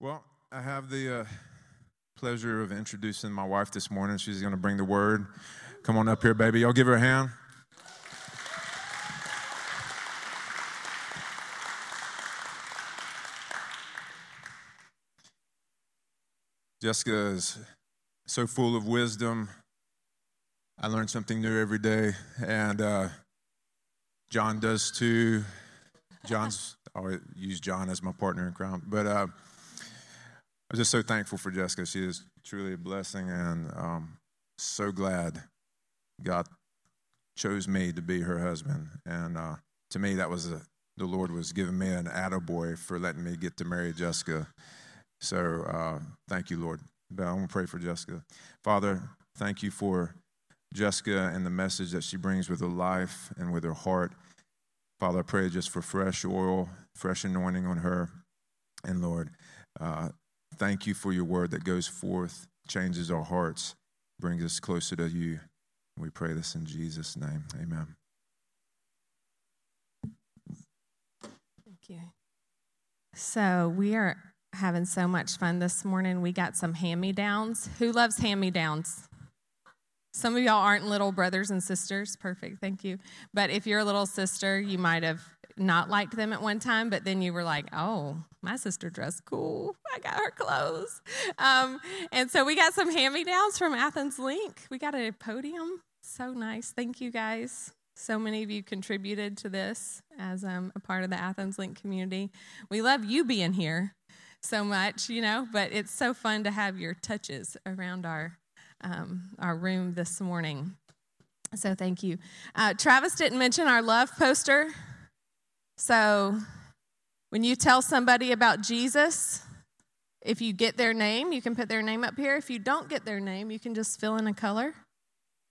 Well, I have the uh, pleasure of introducing my wife this morning. She's going to bring the word. Come on up here, baby. Y'all give her a hand. Jessica is so full of wisdom. I learn something new every day, and uh, John does too. John's I always use John as my partner in crime, but uh, I'm just so thankful for Jessica. She is truly a blessing, and um, so glad God chose me to be her husband. And uh, to me, that was a, the Lord was giving me an attaboy for letting me get to marry Jessica. So uh, thank you, Lord. But I'm going to pray for Jessica. Father, thank you for Jessica and the message that she brings with her life and with her heart. Father, I pray just for fresh oil, fresh anointing on her. And Lord, uh, thank you for your word that goes forth, changes our hearts, brings us closer to you. We pray this in Jesus' name. Amen. Thank you. So, we are having so much fun this morning. We got some hand me downs. Who loves hand me downs? Some of y'all aren't little brothers and sisters. Perfect. Thank you. But if you're a little sister, you might have not liked them at one time, but then you were like, oh, my sister dressed cool. I got her clothes. Um, and so we got some hand me downs from Athens Link. We got a podium. So nice. Thank you guys. So many of you contributed to this as um, a part of the Athens Link community. We love you being here so much, you know, but it's so fun to have your touches around our um, our room this morning. So thank you. Uh, Travis didn't mention our love poster. So when you tell somebody about Jesus, if you get their name, you can put their name up here. If you don't get their name, you can just fill in a color.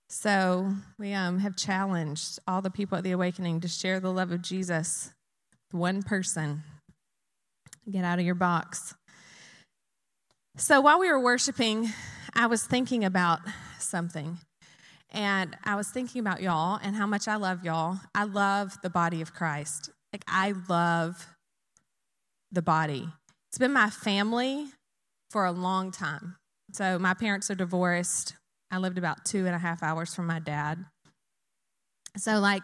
So we um, have challenged all the people at the Awakening to share the love of Jesus, one person. Get out of your box. So while we were worshiping, I was thinking about something. And I was thinking about y'all and how much I love y'all. I love the body of Christ. Like, I love the body. It's been my family for a long time. So, my parents are divorced. I lived about two and a half hours from my dad. So, like,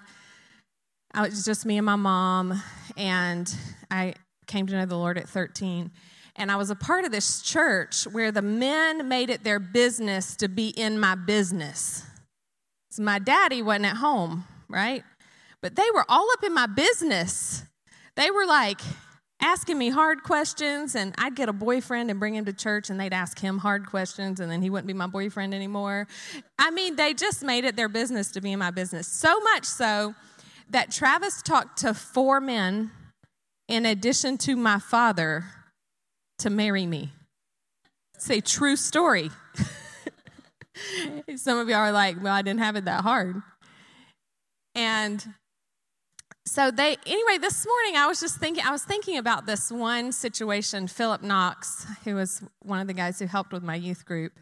I was just me and my mom, and I came to know the Lord at 13. And I was a part of this church where the men made it their business to be in my business. So my daddy wasn't at home, right? But they were all up in my business. They were like asking me hard questions, and I'd get a boyfriend and bring him to church, and they'd ask him hard questions, and then he wouldn't be my boyfriend anymore. I mean, they just made it their business to be in my business. So much so that Travis talked to four men in addition to my father to marry me. It's a true story. Some of y'all are like, well, I didn't have it that hard. And so they anyway this morning i was just thinking i was thinking about this one situation philip knox who was one of the guys who helped with my youth group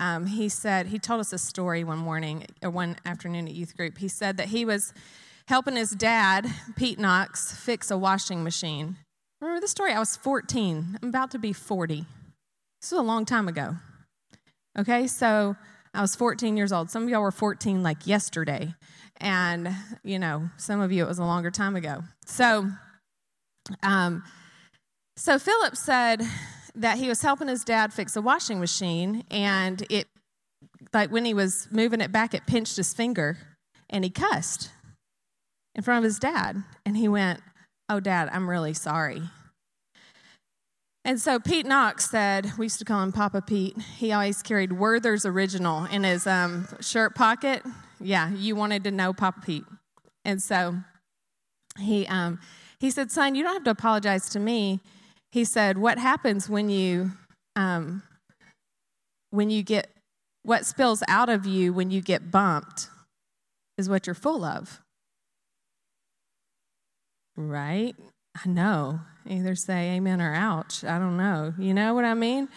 um, he said he told us a story one morning or one afternoon at youth group he said that he was helping his dad pete knox fix a washing machine Remember the story? I was 14. I'm about to be 40. This was a long time ago. Okay, so I was 14 years old. Some of y'all were 14 like yesterday. And, you know, some of you it was a longer time ago. So, um, so Philip said that he was helping his dad fix a washing machine, and it, like when he was moving it back, it pinched his finger, and he cussed in front of his dad. And he went, Oh, Dad, I'm really sorry. And so Pete Knox said, we used to call him Papa Pete. He always carried Werther's Original in his um, shirt pocket. Yeah, you wanted to know Papa Pete. And so he, um, he said, Son, you don't have to apologize to me. He said, What happens when you, um, when you get, what spills out of you when you get bumped is what you're full of. Right? I know. Either say amen or ouch. I don't know. You know what I mean?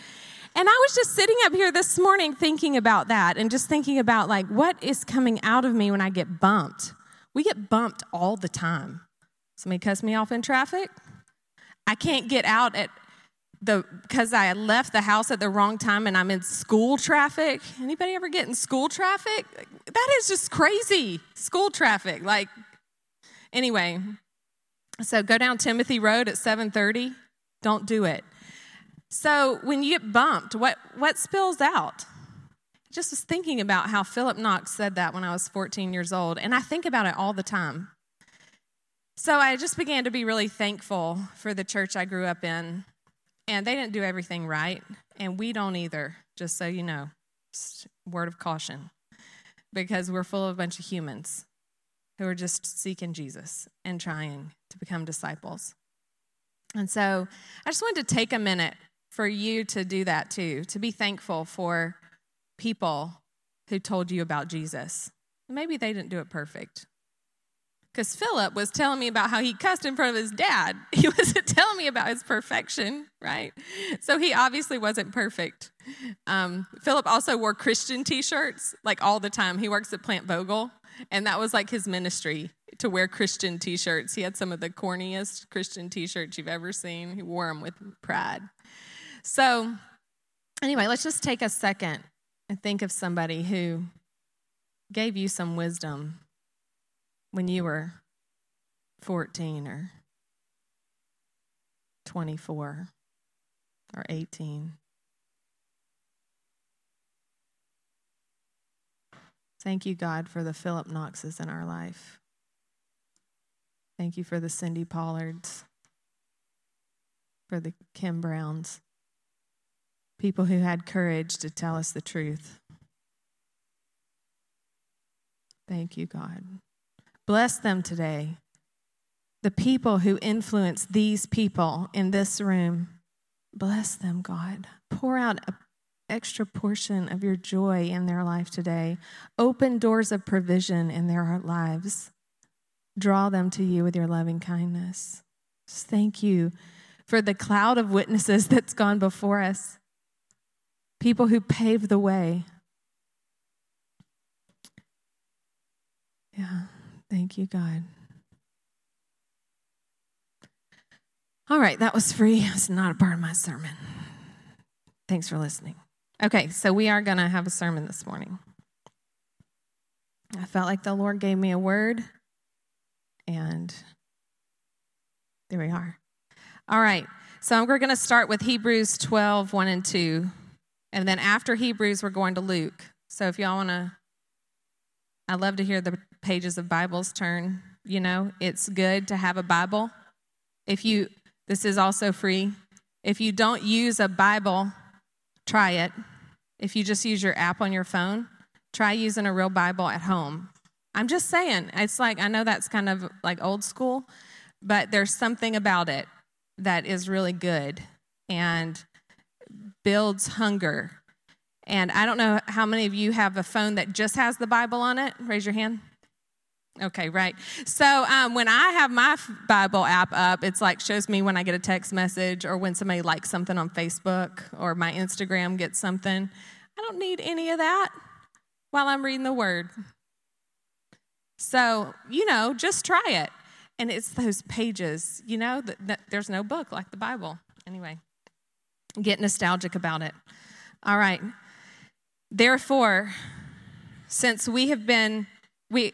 And I was just sitting up here this morning thinking about that and just thinking about like what is coming out of me when I get bumped. We get bumped all the time. Somebody cuts me off in traffic. I can't get out at the because I left the house at the wrong time and I'm in school traffic. Anybody ever get in school traffic? That is just crazy. School traffic. Like anyway, so go down Timothy Road at 7:30. Don't do it. So when you get bumped, what what spills out? I just was thinking about how Philip Knox said that when I was 14 years old, and I think about it all the time. So I just began to be really thankful for the church I grew up in and they didn't do everything right, and we don't either, just so you know. Just word of caution. Because we're full of a bunch of humans who are just seeking Jesus and trying to become disciples. And so I just wanted to take a minute for you to do that too, to be thankful for people who told you about Jesus. Maybe they didn't do it perfect, because Philip was telling me about how he cussed in front of his dad. He wasn't telling me about his perfection, right? So he obviously wasn't perfect. Um, Philip also wore Christian t shirts like all the time. He works at Plant Vogtle, and that was like his ministry to wear Christian t shirts. He had some of the corniest Christian t shirts you've ever seen. He wore them with pride. So, anyway, let's just take a second and think of somebody who gave you some wisdom when you were 14 or 24 or 18. Thank you, God, for the Philip Knoxes in our life. Thank you for the Cindy Pollards, for the Kim Browns, people who had courage to tell us the truth. Thank you, God. Bless them today. The people who influence these people in this room, bless them, God. Pour out an extra portion of your joy in their life today. Open doors of provision in their lives. Draw them to you with your loving kindness. Just thank you for the cloud of witnesses that's gone before us, people who paved the way. Yeah. Thank you, God. All right, that was free. It's not a part of my sermon. Thanks for listening. Okay, so we are going to have a sermon this morning. I felt like the Lord gave me a word, and there we are. All right, so we're going to start with Hebrews 12, 1 and 2. And then after Hebrews, we're going to Luke. So if y'all want to, I love to hear the pages of Bibles turn. You know, it's good to have a Bible. If you, this is also free. If you don't use a Bible, try it. If you just use your app on your phone, try using a real Bible at home. I'm just saying, it's like, I know that's kind of like old school, but there's something about it that is really good and builds hunger. And I don't know how many of you have a phone that just has the Bible on it. Raise your hand. Okay, right. So um, when I have my Bible app up, it's like shows me when I get a text message or when somebody likes something on Facebook or my Instagram gets something. I don't need any of that while I'm reading the Word. So, you know, just try it. And it's those pages, you know, that, that there's no book like the Bible. Anyway, get nostalgic about it. All right. Therefore, since we have been, we,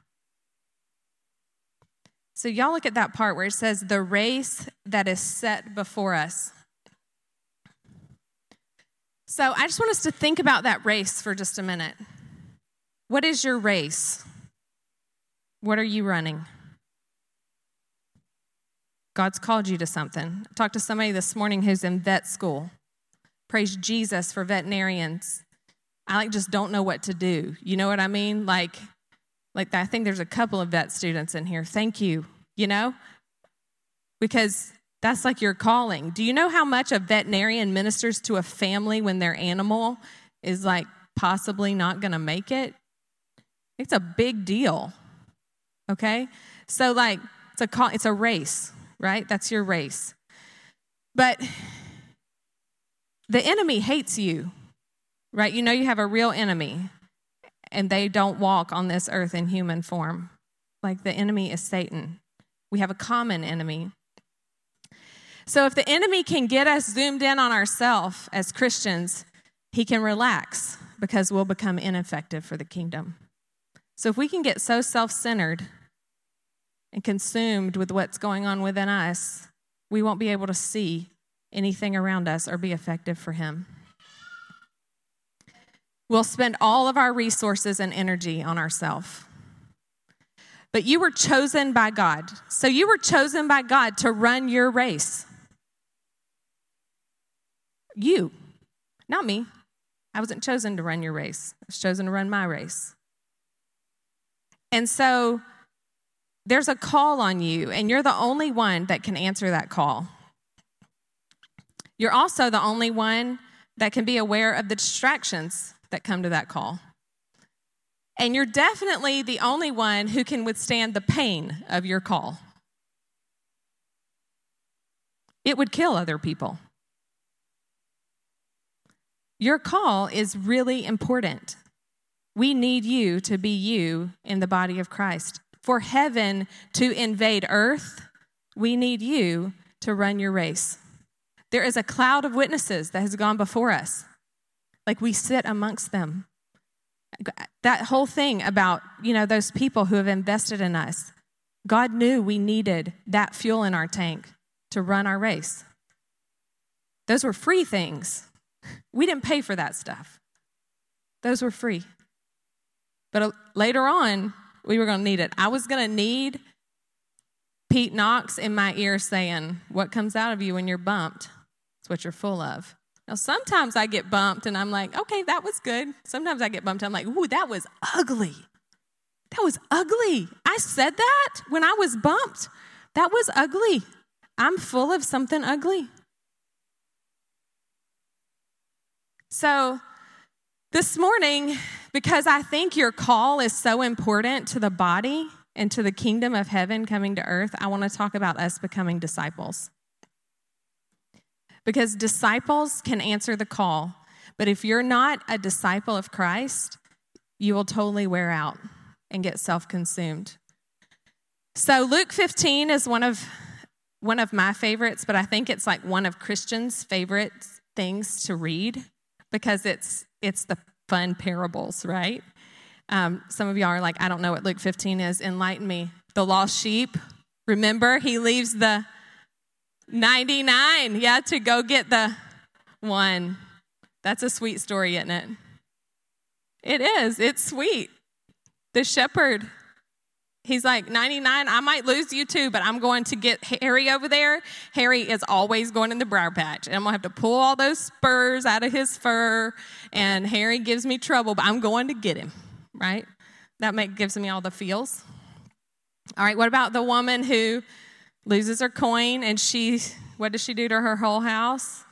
So, y'all look at that part where it says, the race that is set before us. So, I just want us to think about that race for just a minute. What is your race? What are you running? God's called you to something. I talked to somebody this morning who's in vet school. Praise Jesus for veterinarians. I like just don't know what to do. You know what I mean? Like like I think there's a couple of vet students in here. Thank you, you know? Because That's like your calling. Do you know how much a veterinarian ministers to a family when their animal is like possibly not going to make it? It's a big deal. Okay? So like it's a call, it's a race, right? That's your race. But the enemy hates you. Right? You know you have a real enemy and they don't walk on this earth in human form. Like the enemy is Satan. We have a common enemy. So if the enemy can get us zoomed in on ourselves as Christians, he can relax because we'll become ineffective for the kingdom. So if we can get so self centered and consumed with what's going on within us, we won't be able to see anything around us or be effective for him. We'll spend all of our resources and energy on ourselves. But you were chosen by God. So you were chosen by God to run your race. You, not me. I wasn't chosen to run your race, I was chosen to run my race. And so there's a call on you, and you're the only one that can answer that call. You're also the only one that can be aware of the distractions that come to that call. And you're definitely the only one who can withstand the pain of your call. It would kill other people. Your call is really important. We need you to be you in the body of Christ. For heaven to invade earth, we need you to run your race. There is a cloud of witnesses that has gone before us. Like we sit amongst them. That whole thing about, you know, those people who have invested in us. God knew we needed that fuel in our tank to run our race. Those were free things. We didn't pay for that stuff. Those were free. But uh, later on, we were going to need it. I was going to need Pete Knox in my ear saying, What comes out of you when you're bumped? It's what you're full of. Now, sometimes I get bumped and I'm like, okay, that was good. Sometimes I get bumped. I'm like, ooh, that was ugly. That was ugly. I said that when I was bumped. That was ugly. I'm full of something ugly. So, this morning, because I think your call is so important to the body and to the kingdom of heaven coming to earth, I want to talk about us becoming disciples. Because disciples can answer the call, but if you're not a disciple of Christ, you will totally wear out and get self consumed. So, Luke 15 is one of one of my favorites, but I think it's like one of Christians' favorite things to read because it's it's the fun parables, right? Um, some of y'all are like, I don't know what Luke 15 is. Enlighten me. The lost sheep. Remember, he leaves the 99, yeah, to go get the one. That's a sweet story, isn't it? It is. It's sweet. The shepherd, he's like, 99, I might lose you too, but I'm going to get Harry over there. Harry is always going in the briar patch, and I'm going to have to pull all those spurs out of his fur, and Harry gives me trouble, but I'm going to get him, right? That make, gives me all the feels. All right, what about the woman who loses her coin, and she, what does she do to her whole house?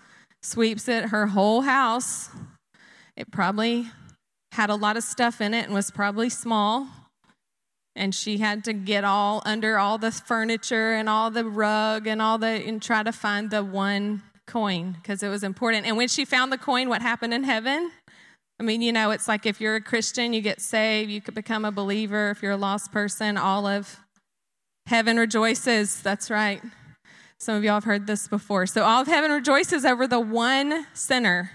Sweeps it, her whole house. It probably had a lot of stuff in it and was probably small. And she had to get all under all the furniture and all the rug and all the, and try to find the one coin because it was important. And when she found the coin, what happened in heaven? I mean, you know, it's like if you're a Christian, you get saved, you could become a believer. If you're a lost person, all of Heaven rejoices. That's right. Some of y'all have heard this before. So, all of heaven rejoices over the one sinner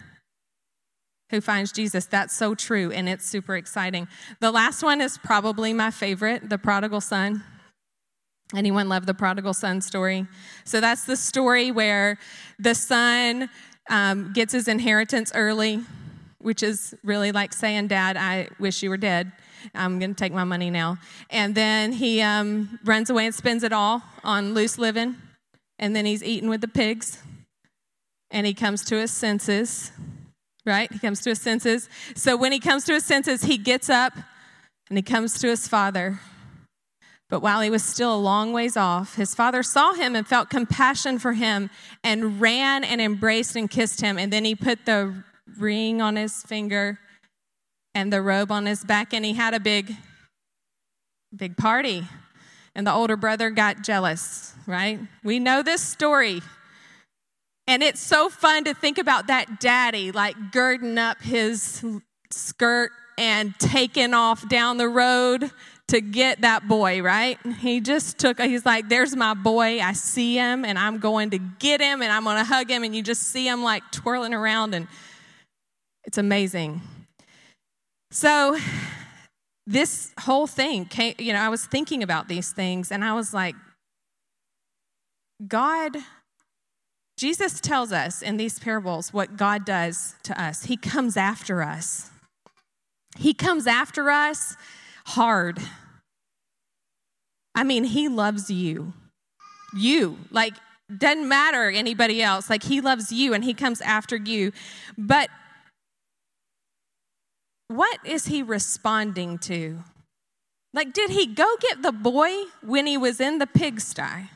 who finds Jesus. That's so true, and it's super exciting. The last one is probably my favorite the prodigal son. Anyone love the prodigal son story? So, that's the story where the son um, gets his inheritance early, which is really like saying, Dad, I wish you were dead. I'm going to take my money now. And then he um, runs away and spends it all on loose living. And then he's eating with the pigs. And he comes to his senses, right? He comes to his senses. So when he comes to his senses, he gets up and he comes to his father. But while he was still a long ways off, his father saw him and felt compassion for him and ran and embraced and kissed him. And then he put the ring on his finger and the robe on his back, and he had a big, big party. And the older brother got jealous, right? We know this story. And it's so fun to think about that daddy like girding up his skirt and taking off down the road to get that boy, right? He just took, he's like, there's my boy. I see him and I'm going to get him and I'm going to hug him. And you just see him like twirling around and it's amazing. So, this whole thing came, you know, I was thinking about these things and I was like, God, Jesus tells us in these parables what God does to us. He comes after us. He comes after us hard. I mean, He loves you. You, like, doesn't matter anybody else. Like, He loves you and He comes after you. But what is he responding to? Like, did he go get the boy when he was in the pigsty?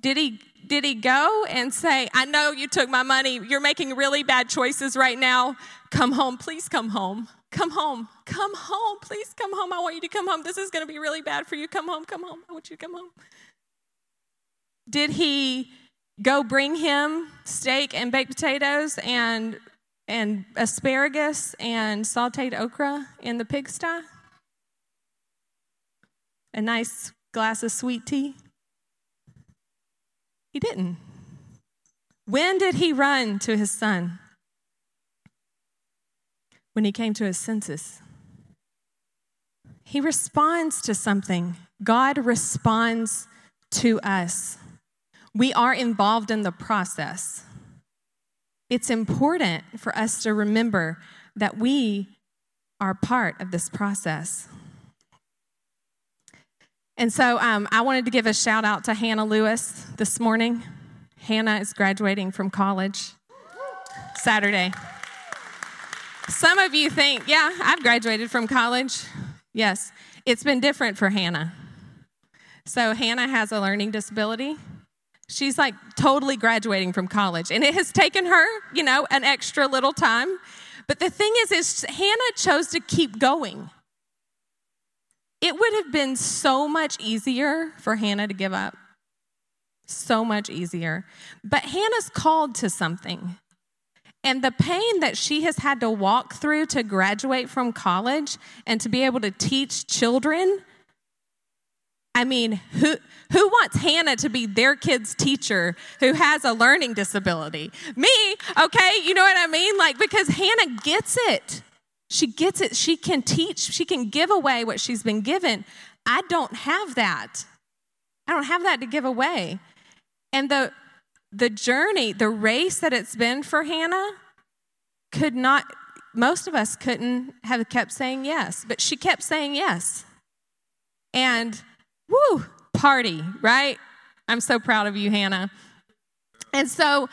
Did he, did he go and say, I know you took my money. You're making really bad choices right now. Come home. Please come home. Come home. Come home. Please come home. I want you to come home. This is going to be really bad for you. Come home. Come home. I want you to come home. Did he go bring him steak and baked potatoes and and asparagus and sauteed okra in the pigsty? A nice glass of sweet tea? He didn't. When did he run to his son? When he came to his senses. He responds to something. God responds to us we are involved in the process. It's important for us to remember that we are part of this process. And so um, I wanted to give a shout out to Hannah Lewis this morning. Hannah is graduating from college Saturday. Some of you think, yeah, I've graduated from college. Yes, it's been different for Hannah. So, Hannah has a learning disability. She's like totally graduating from college, and it has taken her, you know, an extra little time. But the thing is, is Hannah chose to keep going. It would have been so much easier for Hannah to give up. So much easier. But Hannah's called to something. And the pain that she has had to walk through to graduate from college and to be able to teach children I mean, who, who wants Hannah to be their kid's teacher who has a learning disability? Me, okay? You know what I mean? Like, because Hannah gets it. She gets it. She can teach, she can give away what she's been given. I don't have that. I don't have that to give away. And the, the journey, the race that it's been for Hannah could not, most of us couldn't have kept saying yes, but she kept saying yes. And woo, party, right? I'm so proud of you, Hannah. And so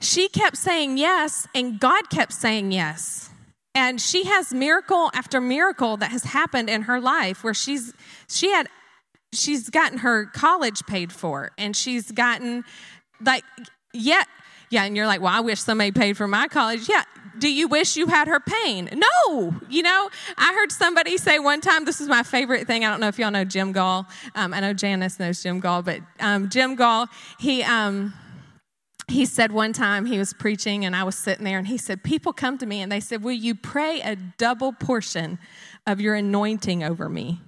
she kept saying yes, and God kept saying yes. And she has miracle after miracle that has happened in her life where she's she had she's gotten her college paid for and she's gotten like yeah yeah and you're like well i wish somebody paid for my college yeah do you wish you had her pain? No. You know, I heard somebody say one time, this is my favorite thing. I don't know if y'all know Jim Goll. Um, I know Janice knows Jim Goll, but um, Jim Goll, he, um, he said one time he was preaching and I was sitting there and he said, People come to me and they said, Will you pray a double portion of your anointing over me?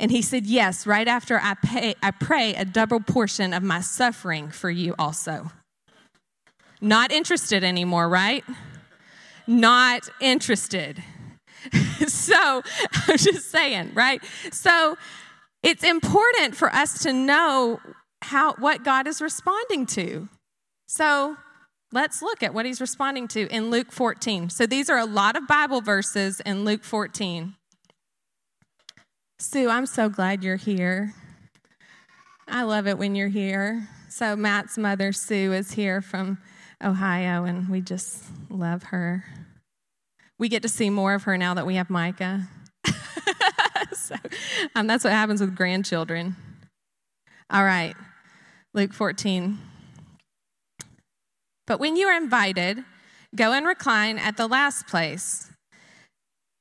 And he said, Yes, right after I, pay, I pray a double portion of my suffering for you also. Not interested anymore, right? Not interested. so I'm just saying, right? So it's important for us to know how what God is responding to. So let's look at what he's responding to in Luke 14. So these are a lot of Bible verses in Luke 14. Sue, I'm so glad you're here. I love it when you're here. So Matt's mother, Sue, is here from Ohio, and we just love her. We get to see more of her now that we have Micah. so, um, that's what happens with grandchildren. All right, Luke 14. But when you are invited, go and recline at the last place,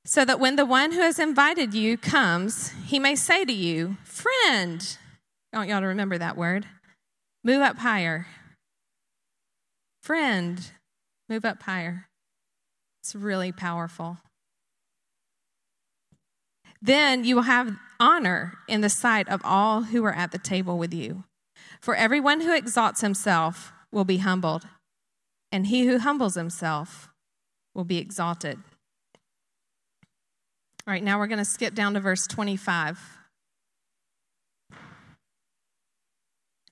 so that when the one who has invited you comes, he may say to you, Friend, I want y'all to remember that word, move up higher. Friend, move up higher. It's really powerful. Then you will have honor in the sight of all who are at the table with you. For everyone who exalts himself will be humbled, and he who humbles himself will be exalted. All right, now we're going to skip down to verse 25.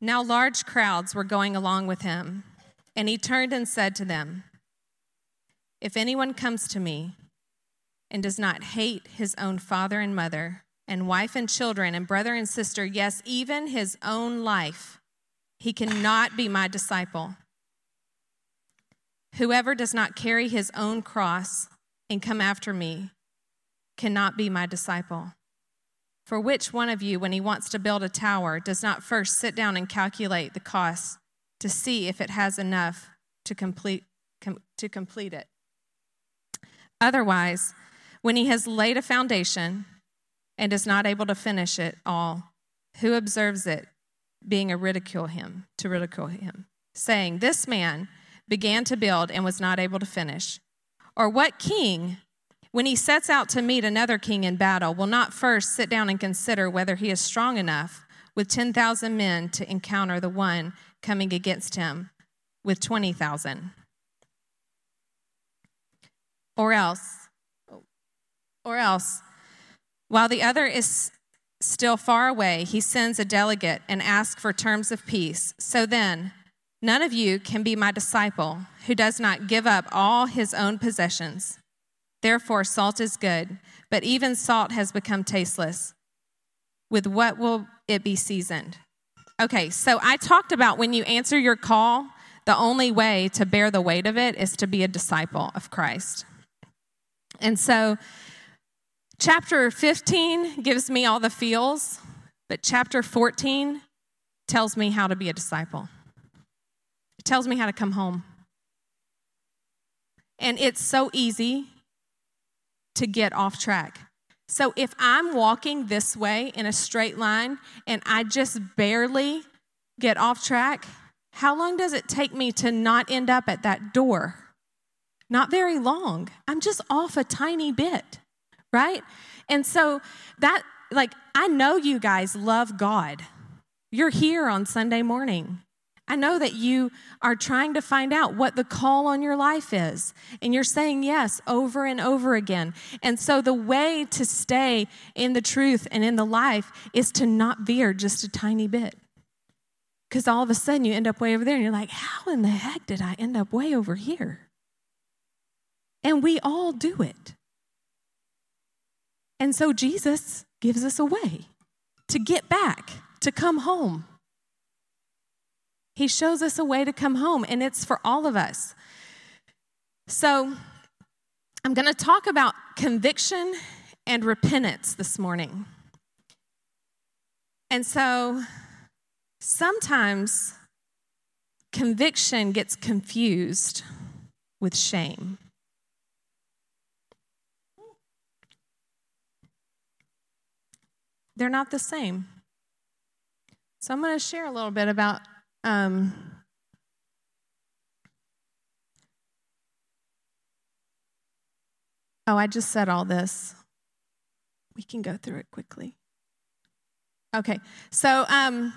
Now large crowds were going along with him, and he turned and said to them, If anyone comes to me and does not hate his own father and mother, and wife and children, and brother and sister, yes, even his own life, he cannot be my disciple. Whoever does not carry his own cross and come after me cannot be my disciple. For which one of you, when he wants to build a tower, does not first sit down and calculate the cost to see if it has enough to complete, com, to complete it? Otherwise, when he has laid a foundation and is not able to finish it all, who observes it being a ridicule him, to ridicule him, saying, This man began to build and was not able to finish? Or what king when he sets out to meet another king in battle, will not first sit down and consider whether he is strong enough with 10,000 men to encounter the one coming against him with 20,000. Or else, or else, while the other is still far away, he sends a delegate and asks for terms of peace. So then, none of you can be my disciple who does not give up all his own possessions Therefore, salt is good, but even salt has become tasteless. With what will it be seasoned? Okay, so I talked about when you answer your call, the only way to bear the weight of it is to be a disciple of Christ. And so, chapter 15 gives me all the feels, but chapter 14 tells me how to be a disciple. It tells me how to come home. And it's so easy to get off track. So if I'm walking this way in a straight line and I just barely get off track, how long does it take me to not end up at that door? Not very long. I'm just off a tiny bit, right? And so that, like, I know you guys love God. You're here on Sunday morning. I know that you are trying to find out what the call on your life is, and you're saying yes over and over again. And so, the way to stay in the truth and in the life is to not veer just a tiny bit. Because all of a sudden, you end up way over there, and you're like, how in the heck did I end up way over here? And we all do it. And so, Jesus gives us a way to get back, to come home. He shows us a way to come home, and it's for all of us. So, I'm going to talk about conviction and repentance this morning. And so, sometimes conviction gets confused with shame. They're not the same. So, I'm going to share a little bit about um, oh, I just said all this. We can go through it quickly. Okay, so um,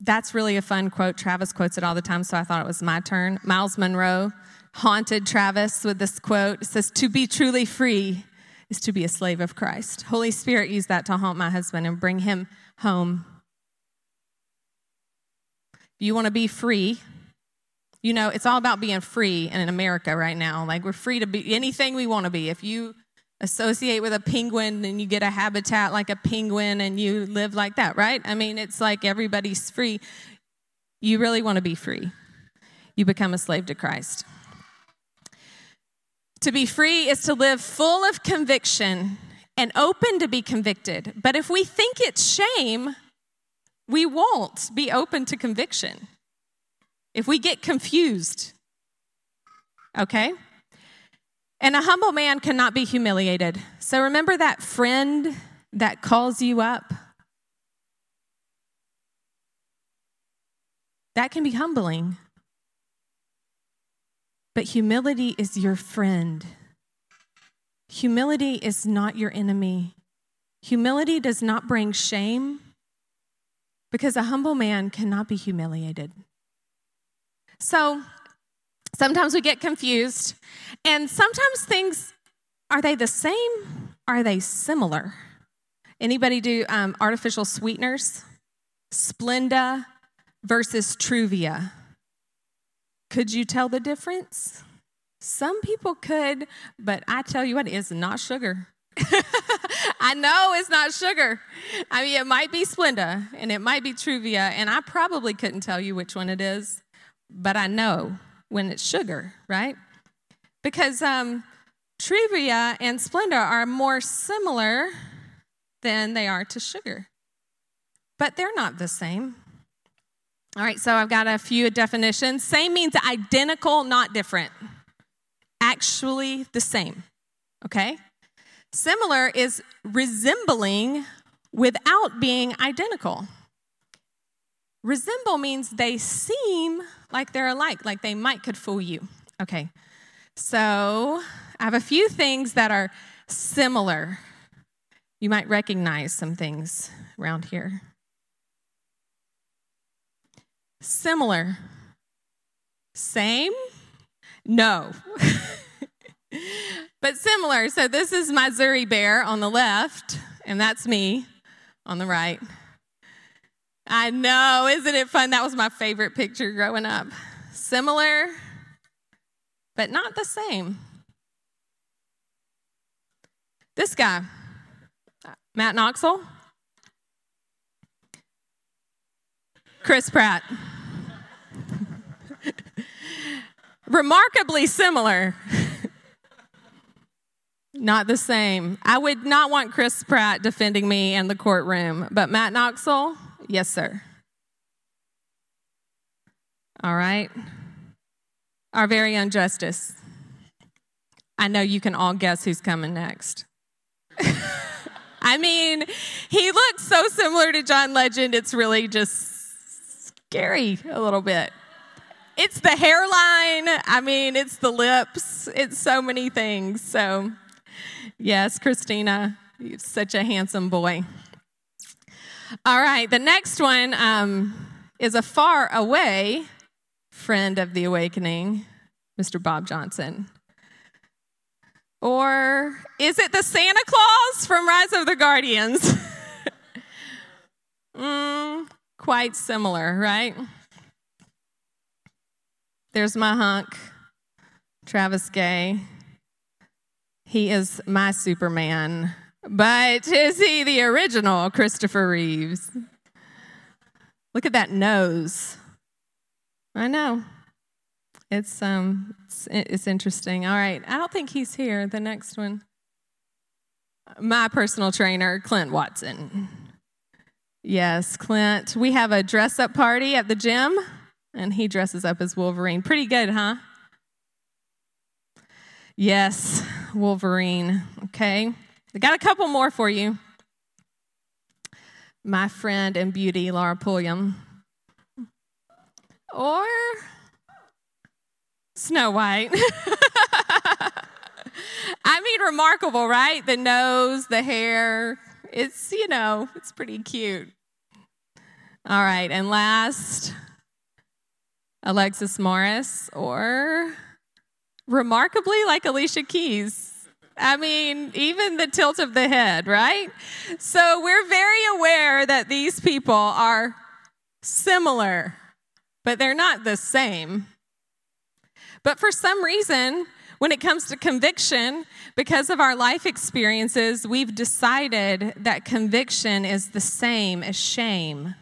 that's really a fun quote. Travis quotes it all the time, so I thought it was my turn. Myles Munroe haunted Travis with this quote. It says, To be truly free is to be a slave of Christ. Holy Spirit used that to haunt my husband and bring him home If you want to be free, you know, it's all about being free in America right now. Like we're free to be anything we want to be. If you associate with a penguin and you get a habitat like a penguin and you live like that, right? I mean, it's like everybody's free. You really want to be free. You become a slave to Christ. To be free is to live full of conviction and open to be convicted. But if we think it's shame, we won't be open to conviction. If we get confused, okay? And a humble man cannot be humiliated. So remember that friend that calls you up? That can be humbling. But humility is your friend. Humility is not your enemy. Humility does not bring shame because a humble man cannot be humiliated. So sometimes we get confused, and sometimes things are they the same? Are they similar? Anybody do um, artificial sweeteners? Splenda versus Truvia. Could you tell the difference? Some people could, but I tell you what, it's not sugar. I know it's not sugar. I mean, it might be Splenda and it might be Truvia, and I probably couldn't tell you which one it is, but I know when it's sugar, right? Because um, Truvia and Splenda are more similar than they are to sugar, but they're not the same. All right, so I've got a few definitions. Same means identical, not different. Actually, the same. Okay? Similar is resembling without being identical. Resemble means they seem like they're alike, like they might could fool you. Okay, so I have a few things that are similar. You might recognize some things around here. Similar. Same? No. but similar. So this is my Zuri bear on the left, and that's me on the right. I know, isn't it fun? That was my favorite picture growing up. Similar, but not the same. This guy, Matt Knoxville, Chris Pratt. Remarkably similar. not the same. I would not want Chris Pratt defending me in the courtroom, but Matt Knoxville, yes, sir. All right. Our very own Justice. I know you can all guess who's coming next. I mean, he looks so similar to John Legend, it's really just scary a little bit. It's the hairline. I mean, it's the lips. It's so many things. So, yes, Christina, you're such a handsome boy. All right, the next one um, is a far away friend of the awakening, Mr. Bob Johnson. Or is it the Santa Claus from Rise of the Guardians? mm, quite similar, right? There's my hunk, Travis Gay. He is my Superman. But is he the original Christopher Reeves? Look at that nose. I know. It's um it's, it's interesting. All right. I don't think he's here. The next one. My personal trainer, Clint Watson. Yes, Clint. We have a dress up party at the gym, and he dresses up as Wolverine. Pretty good, huh? Yes, Wolverine. Okay. I got a couple more for you. My friend and beauty, Laura Pulliam. Or Snow White. I mean, remarkable, right? The nose, the hair, it's, you know, it's pretty cute. All right, and last, Alexis Morris, or remarkably like Alicia Keys. I mean, even the tilt of the head, right? So we're very aware that these people are similar, but they're not the same. But for some reason, when it comes to conviction, because of our life experiences, we've decided that conviction is the same as shame.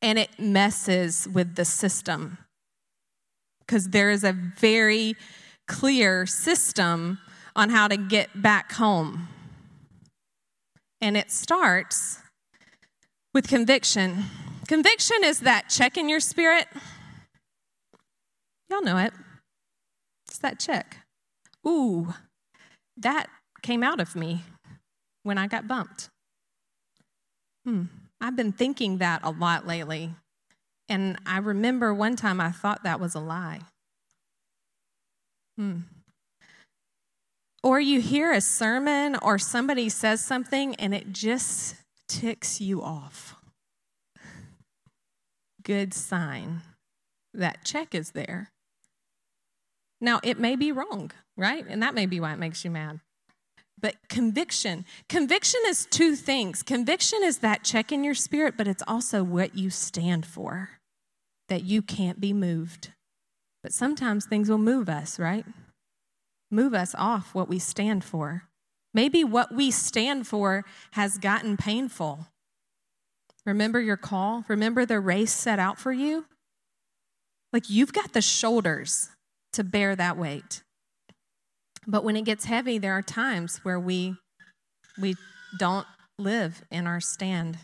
And it messes with the system. Because there is a very clear system on how to get back home. And it starts with conviction. Conviction is that check in your spirit. Y'all know it. It's that check. Ooh, that came out of me when I got bumped. Hmm. I've been thinking that a lot lately. And I remember one time I thought that was a lie. Hmm. Or you hear a sermon or somebody says something and it just ticks you off. Good sign that check is there. Now, it may be wrong, right? And that may be why it makes you mad. But conviction, conviction is two things. Conviction is that check in your spirit, but it's also what you stand for, that you can't be moved. But sometimes things will move us, right? Move us off what we stand for. Maybe what we stand for has gotten painful. Remember your call? Remember the race set out for you? Like you've got the shoulders to bear that weight. But when it gets heavy, there are times where we we don't live in our stand.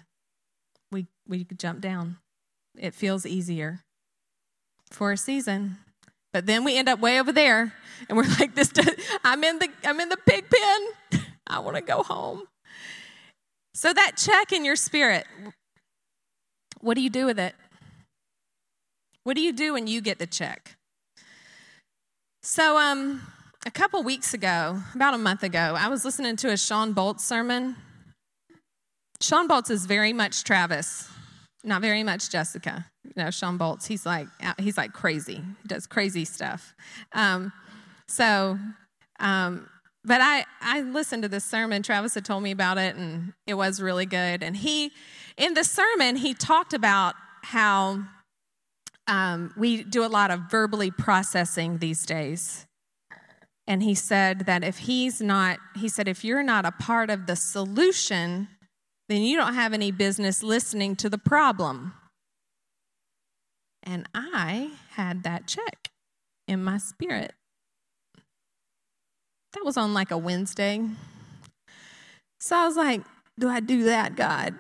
We we jump down. It feels easier for a season. But then we end up way over there and we're like this does, I'm in the I'm in the pig pen. I want to go home. So that check in your spirit, what do you do with it? What do you do when you get the check? So um a couple weeks ago, about a month ago, I was listening to a Shawn Bolz sermon. Shawn Bolz is very much Travis, not very much Jessica. You know, Shawn Bolz, he's like he's like crazy. He does crazy stuff. Um, so, um, but I I listened to this sermon. Travis had told me about it, and it was really good. And he, in the sermon, he talked about how um, we do a lot of verbally processing these days and he said that if he's not, he said, if you're not a part of the solution, then you don't have any business listening to the problem. And I had that check in my spirit. That was on like a Wednesday. So I was like, Do I do that, God?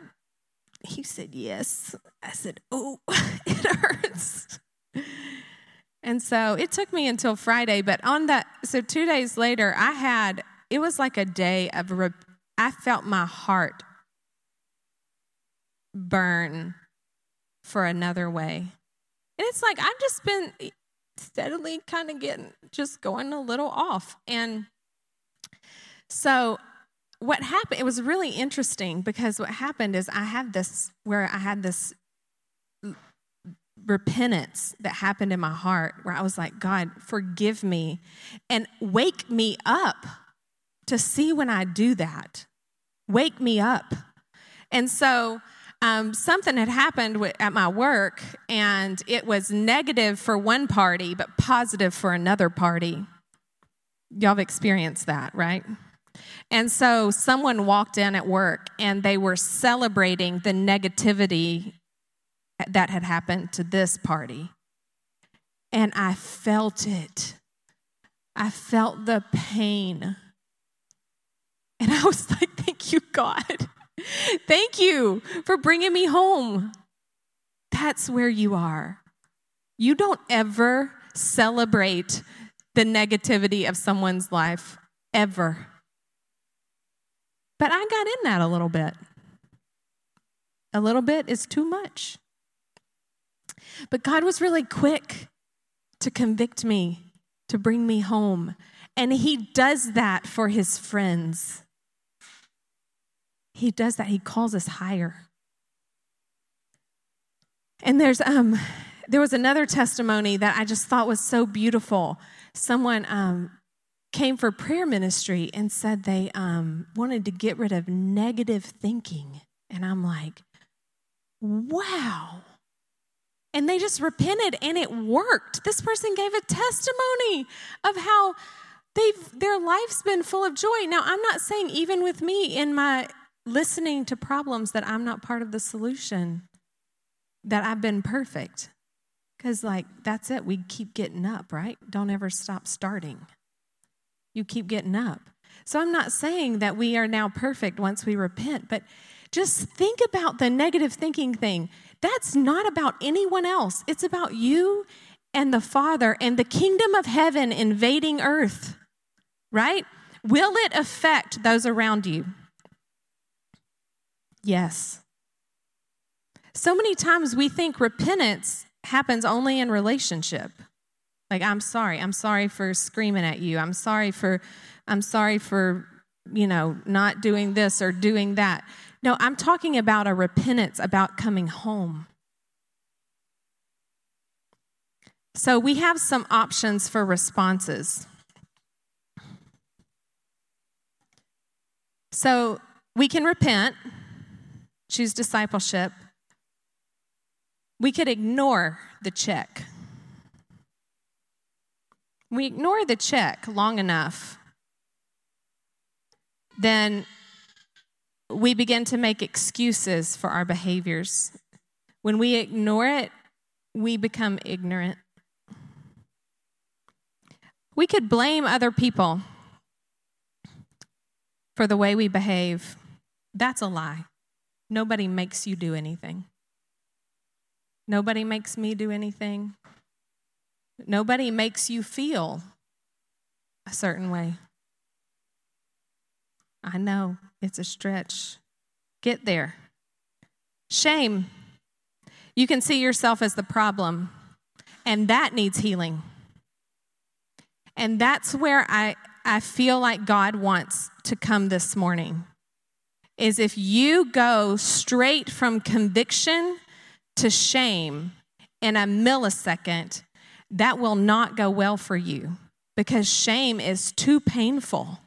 He said, Yes. I said, Oh, it hurts. And so it took me until Friday, but on that, so two days later, I had, it was like a day of, I felt my heart burn for another way. And it's like, I've just been steadily kind of getting, just going a little off. And so what happened, it was really interesting because what happened is I had this, where I had this repentance that happened in my heart where I was like, God, forgive me and wake me up to see when I do that. Wake me up. And so um, something had happened at my work, and it was negative for one party, but positive for another party. Y'all have experienced that, right? And so someone walked in at work and they were celebrating the negativity that had happened to this party. And I felt it. I felt the pain. And I was like, thank you, God. thank you for bringing me home. That's where you are. You don't ever celebrate the negativity of someone's life, ever. But I got in that a little bit. A little bit is too much. But God was really quick to convict me, to bring me home. And He does that for His friends. He does that. He calls us higher. And there's um there was another testimony that I just thought was so beautiful. Someone um came for prayer ministry and said they um, wanted to get rid of negative thinking. And I'm like, wow. And they just repented and it worked. This person gave a testimony of how they've their life's been full of joy. Now, I'm not saying even with me in my listening to problems that I'm not part of the solution, that I've been perfect. Because, like, that's it. We keep getting up, right? Don't ever stop starting. you keep getting up. So I'm not saying that we are now perfect once we repent, but just think about the negative thinking thing. That's not about anyone else, it's about you and the Father and the kingdom of heaven invading earth, right? Will it affect those around you? Yes. So many times we think repentance happens only in relationship. Like, I'm sorry. I'm sorry for screaming at you. I'm sorry for, I'm sorry for, you know, not doing this or doing that. No, I'm talking about a repentance about coming home. So we have some options for responses. So we can repent, choose discipleship. We could ignore the check. We ignore the check long enough, then we begin to make excuses for our behaviors. When we ignore it, we become ignorant. We could blame other people for the way we behave. That's a lie. Nobody makes you do anything. Nobody makes me do anything. Nobody makes you feel a certain way. I know it's a stretch. Get there. Shame. You can see yourself as the problem, and that needs healing. And that's where I, I feel like God wants to come this morning. Is if you go straight from conviction to shame in a millisecond, that will not go well for you because shame is too painful.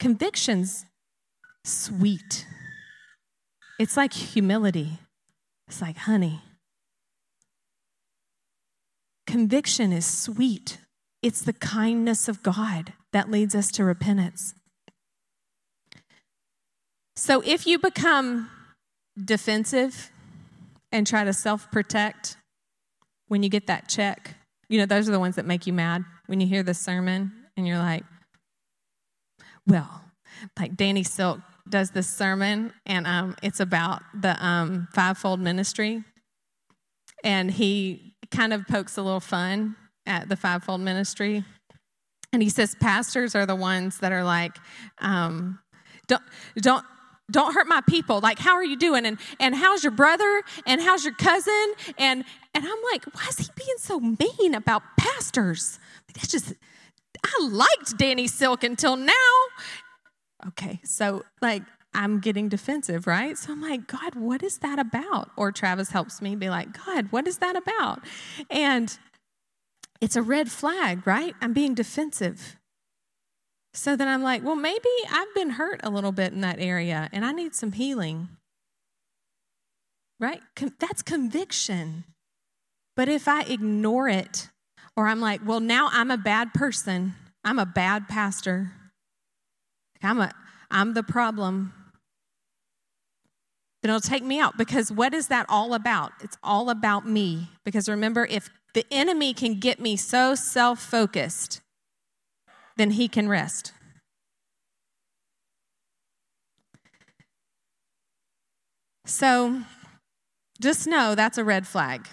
Conviction's sweet. It's like humility. It's like honey. Conviction is sweet. It's the kindness of God that leads us to repentance. So if you become defensive and try to self protect when you get that check, you know, those are the ones that make you mad when you hear the sermon and you're like, well, like Danny Silk does this sermon, and um, it's about the um, fivefold ministry. And he kind of pokes a little fun at the fivefold ministry. And he says, Pastors are the ones that are like, um, don't, don't, don't hurt my people. Like how are you doing? And and how's your brother? And how's your cousin? And and i'm like why is he being so mean about pastors? That's just i liked danny silk until now okay so like i'm getting defensive right so i'm like god what is that about or travis helps me be like god what is that about and it's a red flag, right? I'm being defensive. So then I'm like, well, maybe I've been hurt a little bit in that area and I need some healing. Right? That's conviction. But if I ignore it, or I'm like, well, now I'm a bad person, I'm a bad pastor, I'm, a, I'm the problem, then it'll take me out. Because what is that all about? It's all about me. Because remember, if the enemy can get me so self focused, then he can rest. So just know that's a red flag.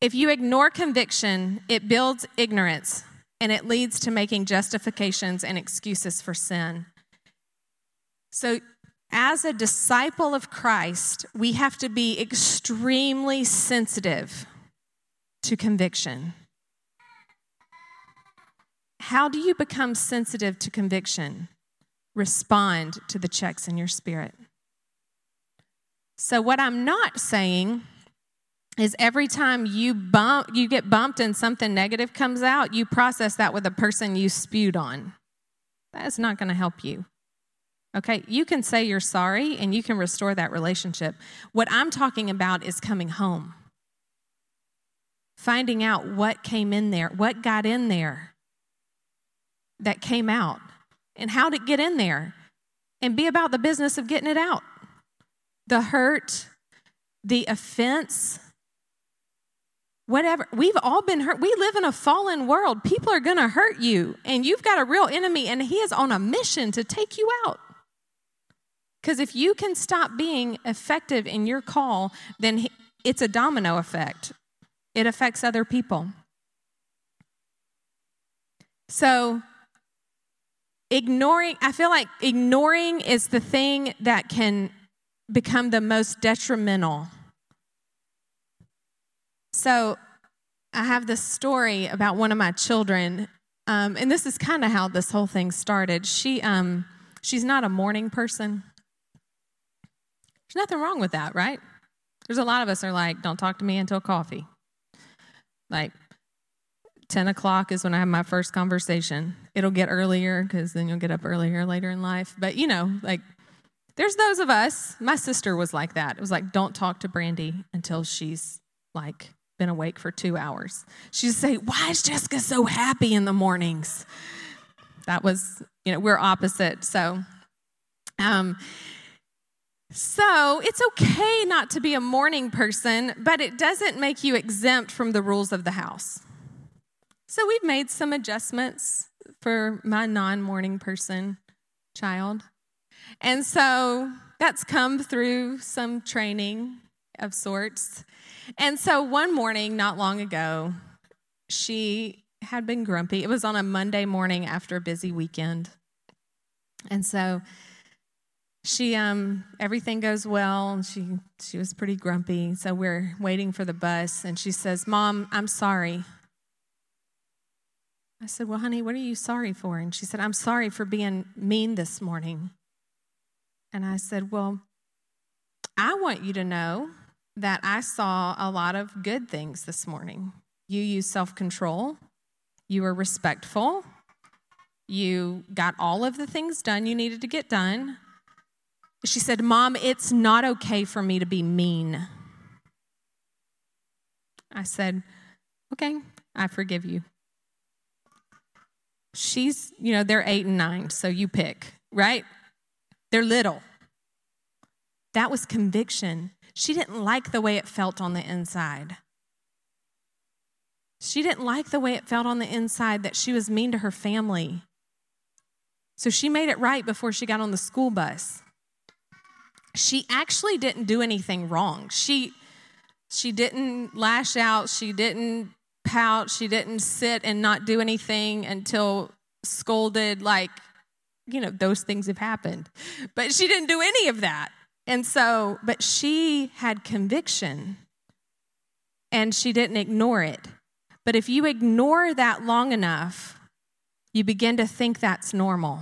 If you ignore conviction, it builds ignorance and it leads to making justifications and excuses for sin. So as a disciple of Christ, we have to be extremely sensitive to conviction. How do you become sensitive to conviction? Respond to the checks in your spirit. So, what I'm not saying is every time you bump, you get bumped and something negative comes out, you process that with the person you spewed on. That is not going to help you. Okay, you can say you're sorry and you can restore that relationship. What I'm talking about is coming home, finding out what came in there, what got in there that came out, and how did it get in there, and be about the business of getting it out. The hurt, the offense, whatever. We've all been hurt. We live in a fallen world. People are going to hurt you, and you've got a real enemy, and he is on a mission to take you out. Because if you can stop being effective in your call, then it's a domino effect, it affects other people. So, ignoring, I feel like ignoring is the thing that can become the most detrimental. So, I have this story about one of my children, um, and this is kind of how this whole thing started. She, um, she's not a morning person. There's nothing wrong with that, right? There's a lot of us are like, don't talk to me until coffee. Like, 10 o'clock is when I have my first conversation. It'll get earlier because then you'll get up earlier later in life. But you know, like, there's those of us. My sister was like that. It was like, don't talk to Brandy until she's like been awake for two hours. She'd say, Why is Jessica so happy in the mornings? That was, you know, we're opposite. So, um, so it's okay not to be a morning person, but it doesn't make you exempt from the rules of the house. So we've made some adjustments for my non morning person child. And so that's come through some training of sorts. And so one morning, not long ago, she had been grumpy. It was on a Monday morning after a busy weekend. And so she um everything goes well she she was pretty grumpy so we're waiting for the bus and she says mom i'm sorry I said, Well, honey, what are you sorry for? And she said, I'm sorry for being mean this morning. And I said, Well, I want you to know that I saw a lot of good things this morning. You used self control, you were respectful, you got all of the things done you needed to get done. She said, Mom, it's not okay for me to be mean. I said, Okay, I forgive you she's, you know, they're eight and nine, so you pick, right? They're little. That was conviction. She didn't like the way it felt on the inside. She didn't like the way it felt on the inside that she was mean to her family. So she made it right before she got on the school bus. She actually didn't do anything wrong. She she didn't lash out, she didn't pout. She didn't sit and not do anything until scolded, like, you know, those things have happened. But she didn't do any of that. And so, but she had conviction and she didn't ignore it. But if you ignore that long enough, you begin to think that's normal.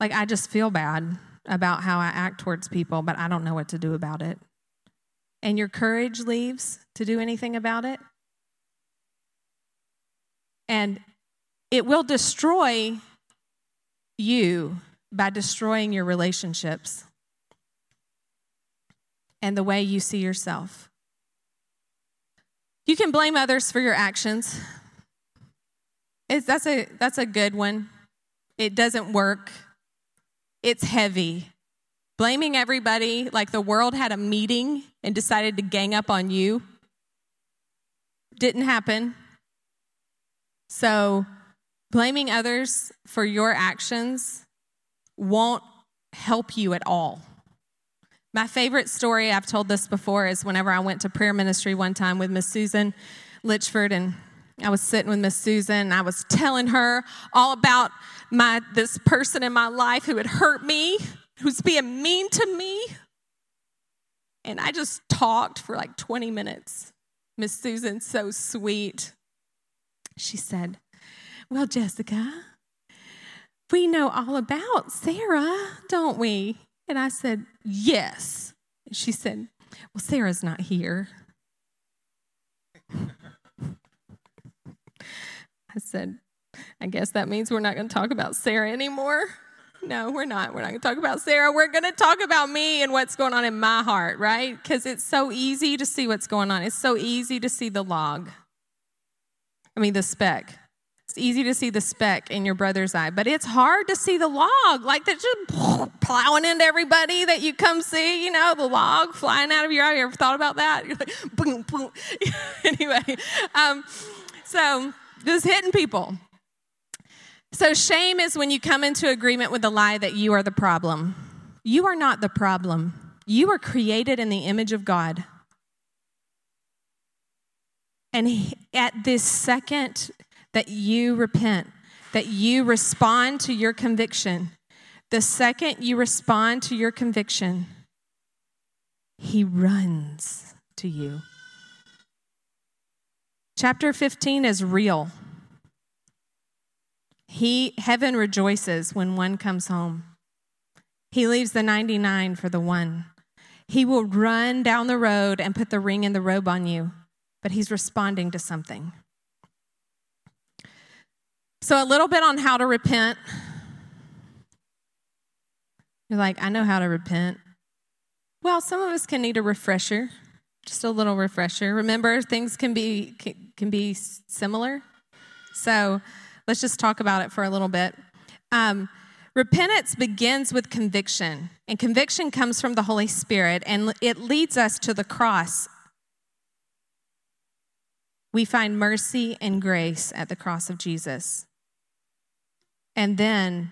Like, I just feel bad about how I act towards people, but I don't know what to do about it. And your courage leaves to do anything about it. And it will destroy you by destroying your relationships and the way you see yourself. You can blame others for your actions. It's, that's, a, that's a good one. It doesn't work, it's heavy. Blaming everybody like the world had a meeting and decided to gang up on you didn't happen. So, blaming others for your actions won't help you at all. My favorite story, I've told this before, is whenever I went to prayer ministry one time with Miss Susan Litchford, and I was sitting with Miss Susan, and I was telling her all about my this person in my life who had hurt me, who's being mean to me. And I just talked for like 20 minutes. Miss Susan's so sweet. She said, Well, Jessica, we know all about Sarah, don't we? And I said, Yes. She said, Well, Sarah's not here. I said, I guess that means we're not going to talk about Sarah anymore. No, we're not. We're not going to talk about Sarah. We're going to talk about me and what's going on in my heart, right? Because it's so easy to see what's going on. It's so easy to see the log. I mean, the speck. Easy to see the speck in your brother's eye, but it's hard to see the log, like that's just plowing into everybody that you come see, you know, the log flying out of your eye. You ever thought about that? You're like, boom, boom. anyway, um, so just hitting people. So, shame is when you come into agreement with the lie that you are the problem. You are not the problem. You are created in the image of God. And he, at this second that you repent, that you respond to your conviction, the second you respond to your conviction, he runs to you. Chapter 15 is real. He heaven rejoices when one comes home. He leaves the 99 for the one. He will run down the road and put the ring and the robe on you, but he's responding to something. So, a little bit on how to repent. You're like, I know how to repent. Well, some of us can need a refresher, just a little refresher. Remember, things can be can be similar. So, let's just talk about it for a little bit. Um, repentance begins with conviction, and conviction comes from the Holy Spirit, and it leads us to the cross. We find mercy and grace at the cross of Jesus. And then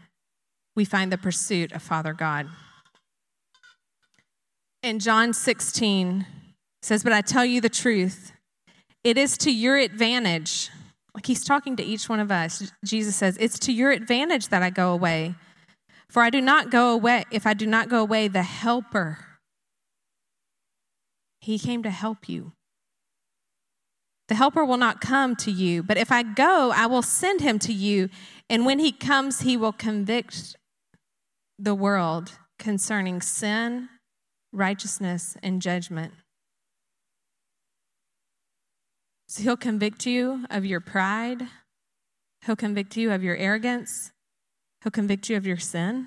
we find the pursuit of Father God. In John 16 says, But I tell you the truth, it is to your advantage. Like he's talking to each one of us. Jesus says, It's to your advantage that I go away. For I do not go away, if I do not go away, the helper, he came to help you. The helper will not come to you, but if I go, I will send him to you. And when he comes, he will convict the world concerning sin, righteousness, and judgment. So he'll convict you of your pride, he'll convict you of your arrogance, he'll convict you of your sin.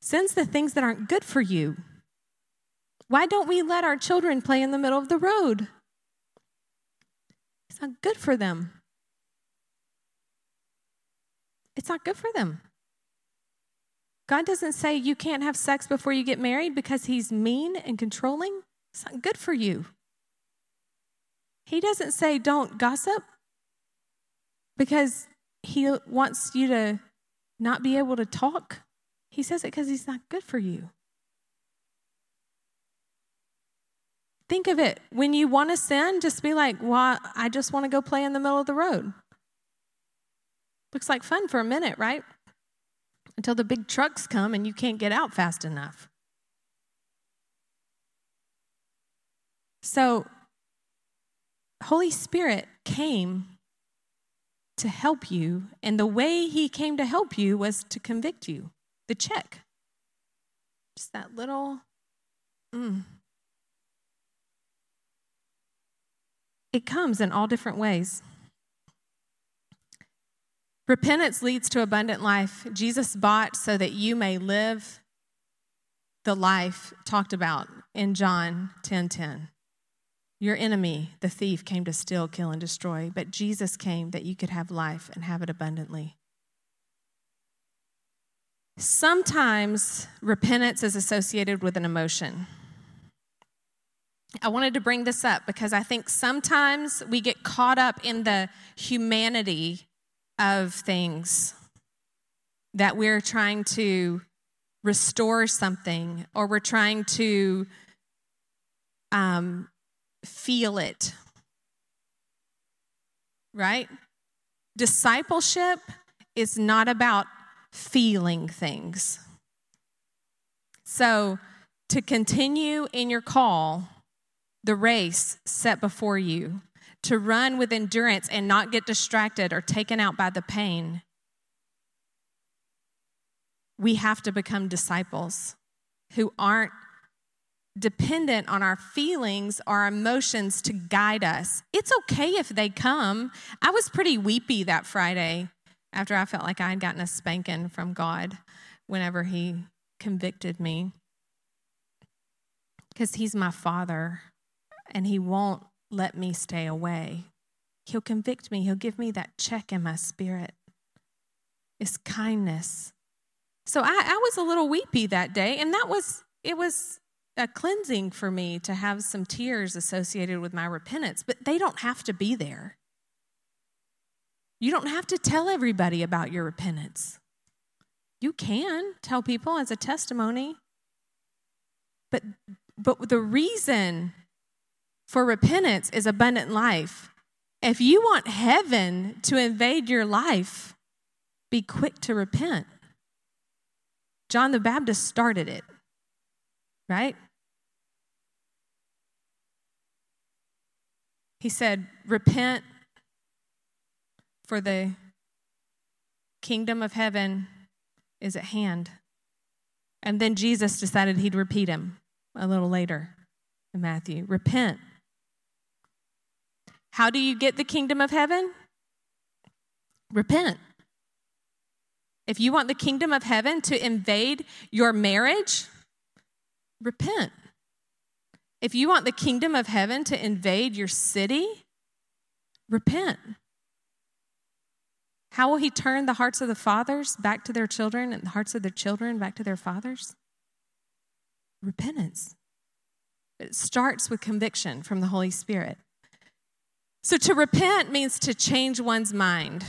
Sin's the things that aren't good for you. Why don't we let our children play in the middle of the road? It's not good for them. It's not good for them. God doesn't say you can't have sex before you get married because he's mean and controlling. It's not good for you. He doesn't say don't gossip because he wants you to not be able to talk. He says it because he's not good for you. Think of it. When you want to sin, just be like, well, I just want to go play in the middle of the road. Looks like fun for a minute, right? Until the big trucks come and you can't get out fast enough. So, Holy Spirit came to help you, and the way He came to help you was to convict you. The check. Just that little, mm, It comes in all different ways. Repentance leads to abundant life. Jesus bought so that you may live the life talked about in John 10:10. 10, 10. Your enemy, the thief, came to steal, kill, and destroy, but Jesus came that you could have life and have it abundantly. Sometimes repentance is associated with an emotion. I wanted to bring this up because I think sometimes we get caught up in the humanity of things that we're trying to restore something or we're trying to um, feel it. Right? Discipleship is not about feeling things. So, to continue in your call, the race set before you, to run with endurance and not get distracted or taken out by the pain, we have to become disciples who aren't dependent on our feelings or emotions to guide us. It's okay if they come. I was pretty weepy that Friday after I felt like I had gotten a spanking from God whenever He convicted me. Because He's my Father and He won't let me stay away. He'll convict me. He'll give me that check in my spirit. It's kindness. So I, I was a little weepy that day, and that was, it was a cleansing for me to have some tears associated with my repentance, but they don't have to be there. You don't have to tell everybody about your repentance. You can tell people as a testimony. But but the reason for repentance is abundant life. If you want heaven to invade your life, be quick to repent. John the Baptist started it, right? He said, Repent, for the kingdom of heaven is at hand. And then Jesus decided he'd repeat him a little later in Matthew Repent. How do you get the kingdom of heaven? Repent. If you want the kingdom of heaven to invade your marriage, repent. If you want the kingdom of heaven to invade your city, repent. How will he turn the hearts of the fathers back to their children and the hearts of their children back to their fathers? Repentance. It starts with conviction from the Holy Spirit. So to repent means to change one's mind.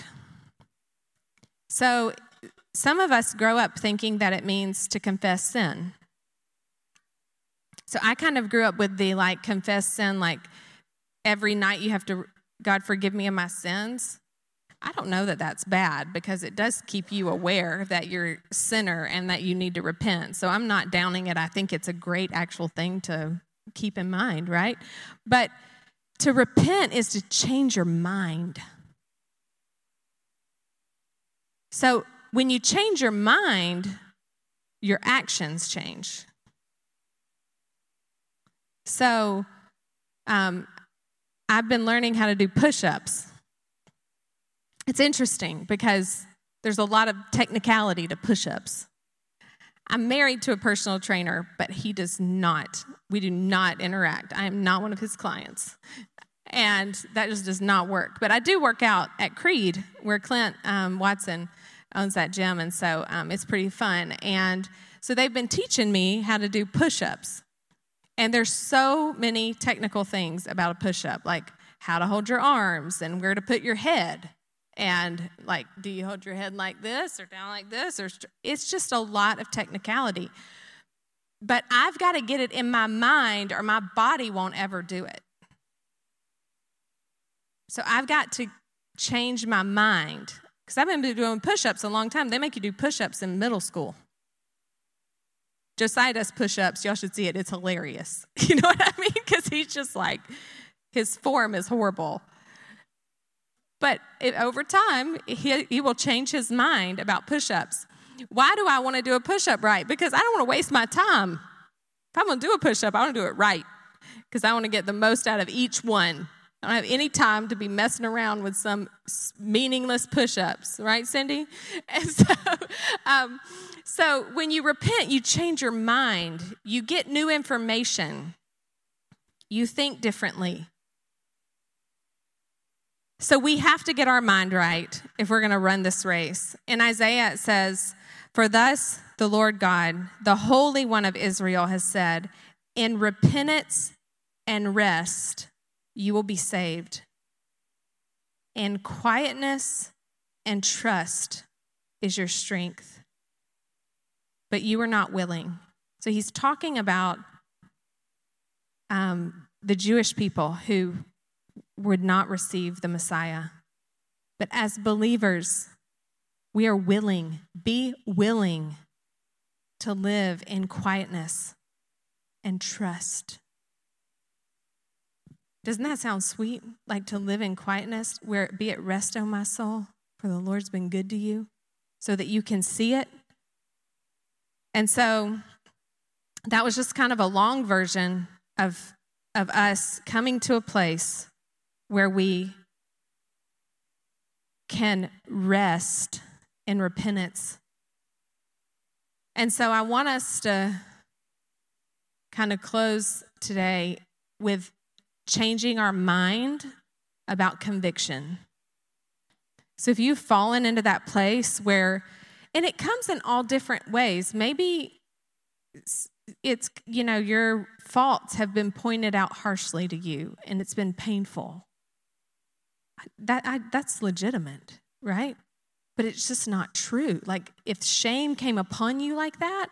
So some of us grow up thinking that it means to confess sin. So I kind of grew up with the like confess sin, like every night you have to, God, forgive me of my sins. I don't know that that's bad because it does keep you aware that you're a sinner and that you need to repent. So I'm not downing it. I think it's a great actual thing to keep in mind, right? But to repent is to change your mind. So when you change your mind, your actions change. So um, I've been learning how to do push ups. It's interesting because there's a lot of technicality to push ups. I'm married to a personal trainer, but he does not, we do not interact. I am not one of his clients. And that just does not work. But I do work out at Creed, where Clint um, Watson owns that gym. And so um, it's pretty fun. And so they've been teaching me how to do push ups. And there's so many technical things about a push up, like how to hold your arms and where to put your head. And like, do you hold your head like this or down like this? Or it's just a lot of technicality. But I've got to get it in my mind or my body won't ever do it. So I've got to change my mind because I've been doing push ups a long time. They make you do push ups in middle school. Josiah does push ups. Y'all should see it. It's hilarious. You know what I mean? Because he's just like, his form is horrible. But it, over time, he, he will change his mind about push ups. Why do I want to do a push up right? Because I don't want to waste my time. If I'm going to do a push up, I want to do it right because I want to get the most out of each one. I don't have any time to be messing around with some meaningless push ups, right, Cindy? And so, um, so when you repent, you change your mind, you get new information, you think differently. So we have to get our mind right if we're going to run this race. In Isaiah, it says, For thus the Lord God, the Holy One of Israel, has said, In repentance and rest, you will be saved. And quietness and trust is your strength. But you are not willing. So he's talking about um, the Jewish people who would not receive the Messiah. But as believers, we are willing, be willing to live in quietness and trust. Doesn't that sound sweet? Like to live in quietness, where be at rest, O my soul, for the Lord's been good to you, so that you can see it. And so that was just kind of a long version of, of us coming to a place where we can rest in repentance. And so I want us to kind of close today with changing our mind about conviction. So if you've fallen into that place where, and it comes in all different ways, maybe it's, you know, your faults have been pointed out harshly to you and it's been painful. That, I, that's legitimate, right? But it's just not true. Like, if shame came upon you like that,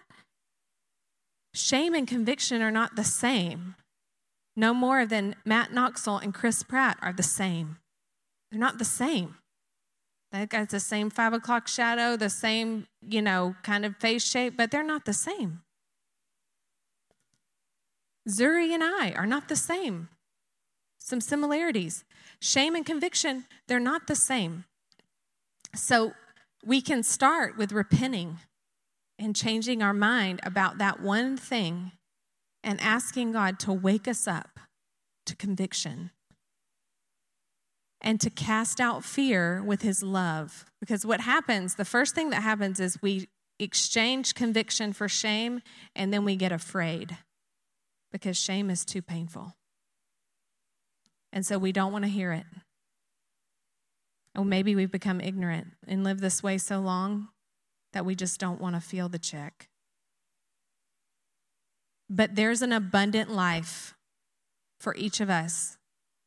shame and conviction are not the same. No more than Matt Knoxall and Chris Pratt are the same. They're not the same. That guy's the same five o'clock shadow, the same, you know, kind of face shape, but they're not the same. Zuri and I are not the same. Some similarities. Shame and conviction, they're not the same. So we can start with repenting and changing our mind about that one thing and asking God to wake us up to conviction and to cast out fear with his love. Because what happens, the first thing that happens is we exchange conviction for shame and then we get afraid because shame is too painful. And so we don't want to hear it. Or maybe we've become ignorant and lived this way so long that we just don't want to feel the check. But there's an abundant life for each of us.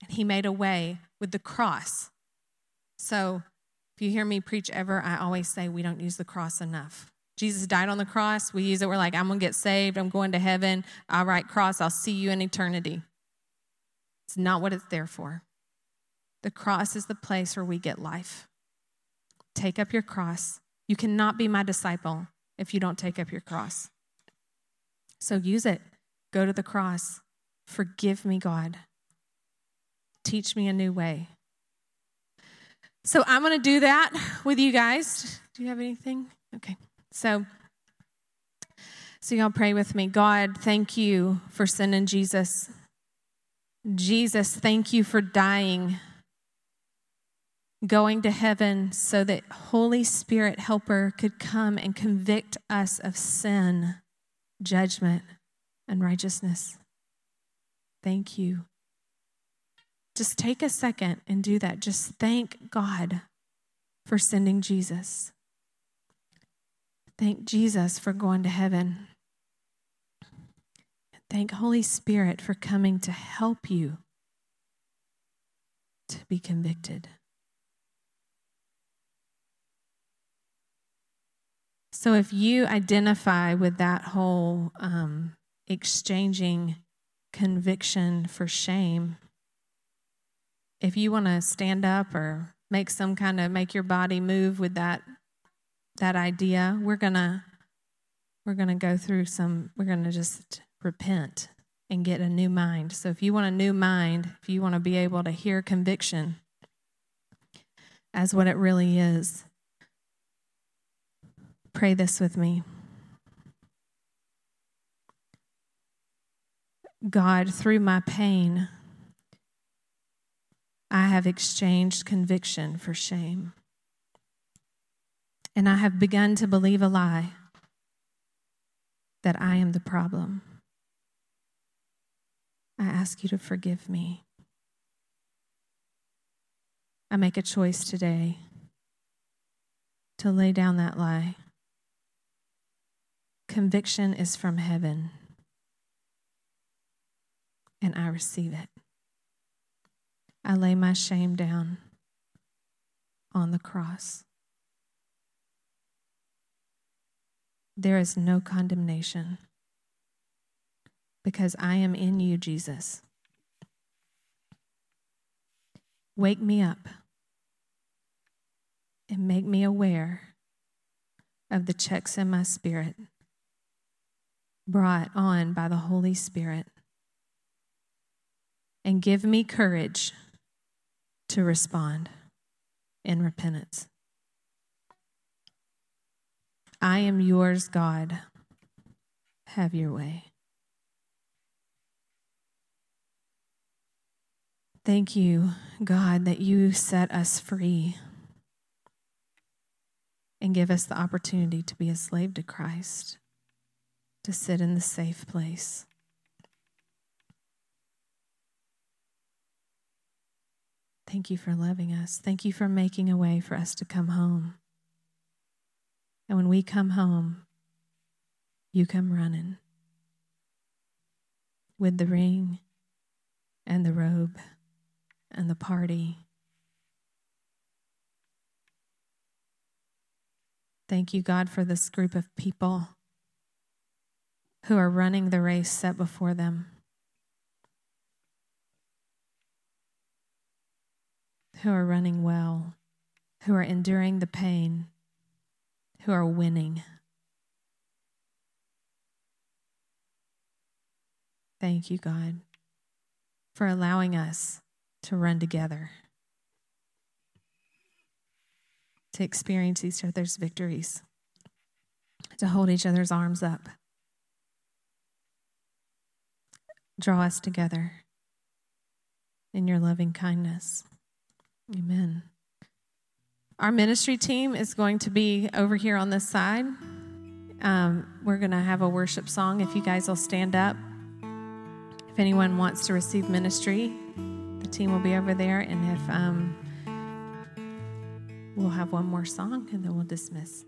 And He made a way with the cross. So if you hear me preach ever, I always say we don't use the cross enough. Jesus died on the cross. We use it. We're like, I'm going to get saved. I'm going to heaven. All right, cross. I'll see you in eternity. It's not what it's there for. The cross is the place where we get life. Take up your cross. You cannot be my disciple if you don't take up your cross. So use it. Go to the cross. Forgive me, God. Teach me a new way. So I'm going to do that with you guys. Do you have anything? Okay. So so y'all pray with me. God, thank you for sending Jesus. Jesus, thank you for dying going to heaven so that Holy Spirit helper could come and convict us of sin, judgment, and righteousness. Thank you. Just take a second and do that. Just thank God for sending Jesus. Thank Jesus for going to heaven. Thank Holy Spirit for coming to help you to be convicted. So if you identify with that whole um, exchanging conviction for shame, if you want to stand up or make some kind of make your body move with that that idea, we're gonna we're gonna go through some. We're gonna just repent and get a new mind. So if you want a new mind, if you want to be able to hear conviction as what it really is, Pray this with me. God, through my pain, I have exchanged conviction for shame. And I have begun to believe a lie that I am the problem. I ask you to forgive me. I make a choice today to lay down that lie Conviction is from heaven, and I receive it. I lay my shame down on the cross. There is no condemnation because I am in you, Jesus. Wake me up and make me aware of the checks in my spirit brought on by the Holy Spirit. And give me courage to respond in repentance. I am yours, God. Have your way. Thank you, God, that you set us free and give us the opportunity to be a slave to Christ to sit in the safe place. Thank you for loving us. Thank you for making a way for us to come home. And when we come home, you come running with the ring and the robe and the party. Thank you, God, for this group of people who are running the race set before them, who are running well, who are enduring the pain, who are winning. Thank you, God, for allowing us to run together, to experience each other's victories, to hold each other's arms up. Draw us together in your loving kindness. Amen. Our ministry team is going to be over here on this side. Um, we're going to have a worship song. If you guys will stand up. If anyone wants to receive ministry, the team will be over there. And if um, we'll have one more song and then we'll dismiss.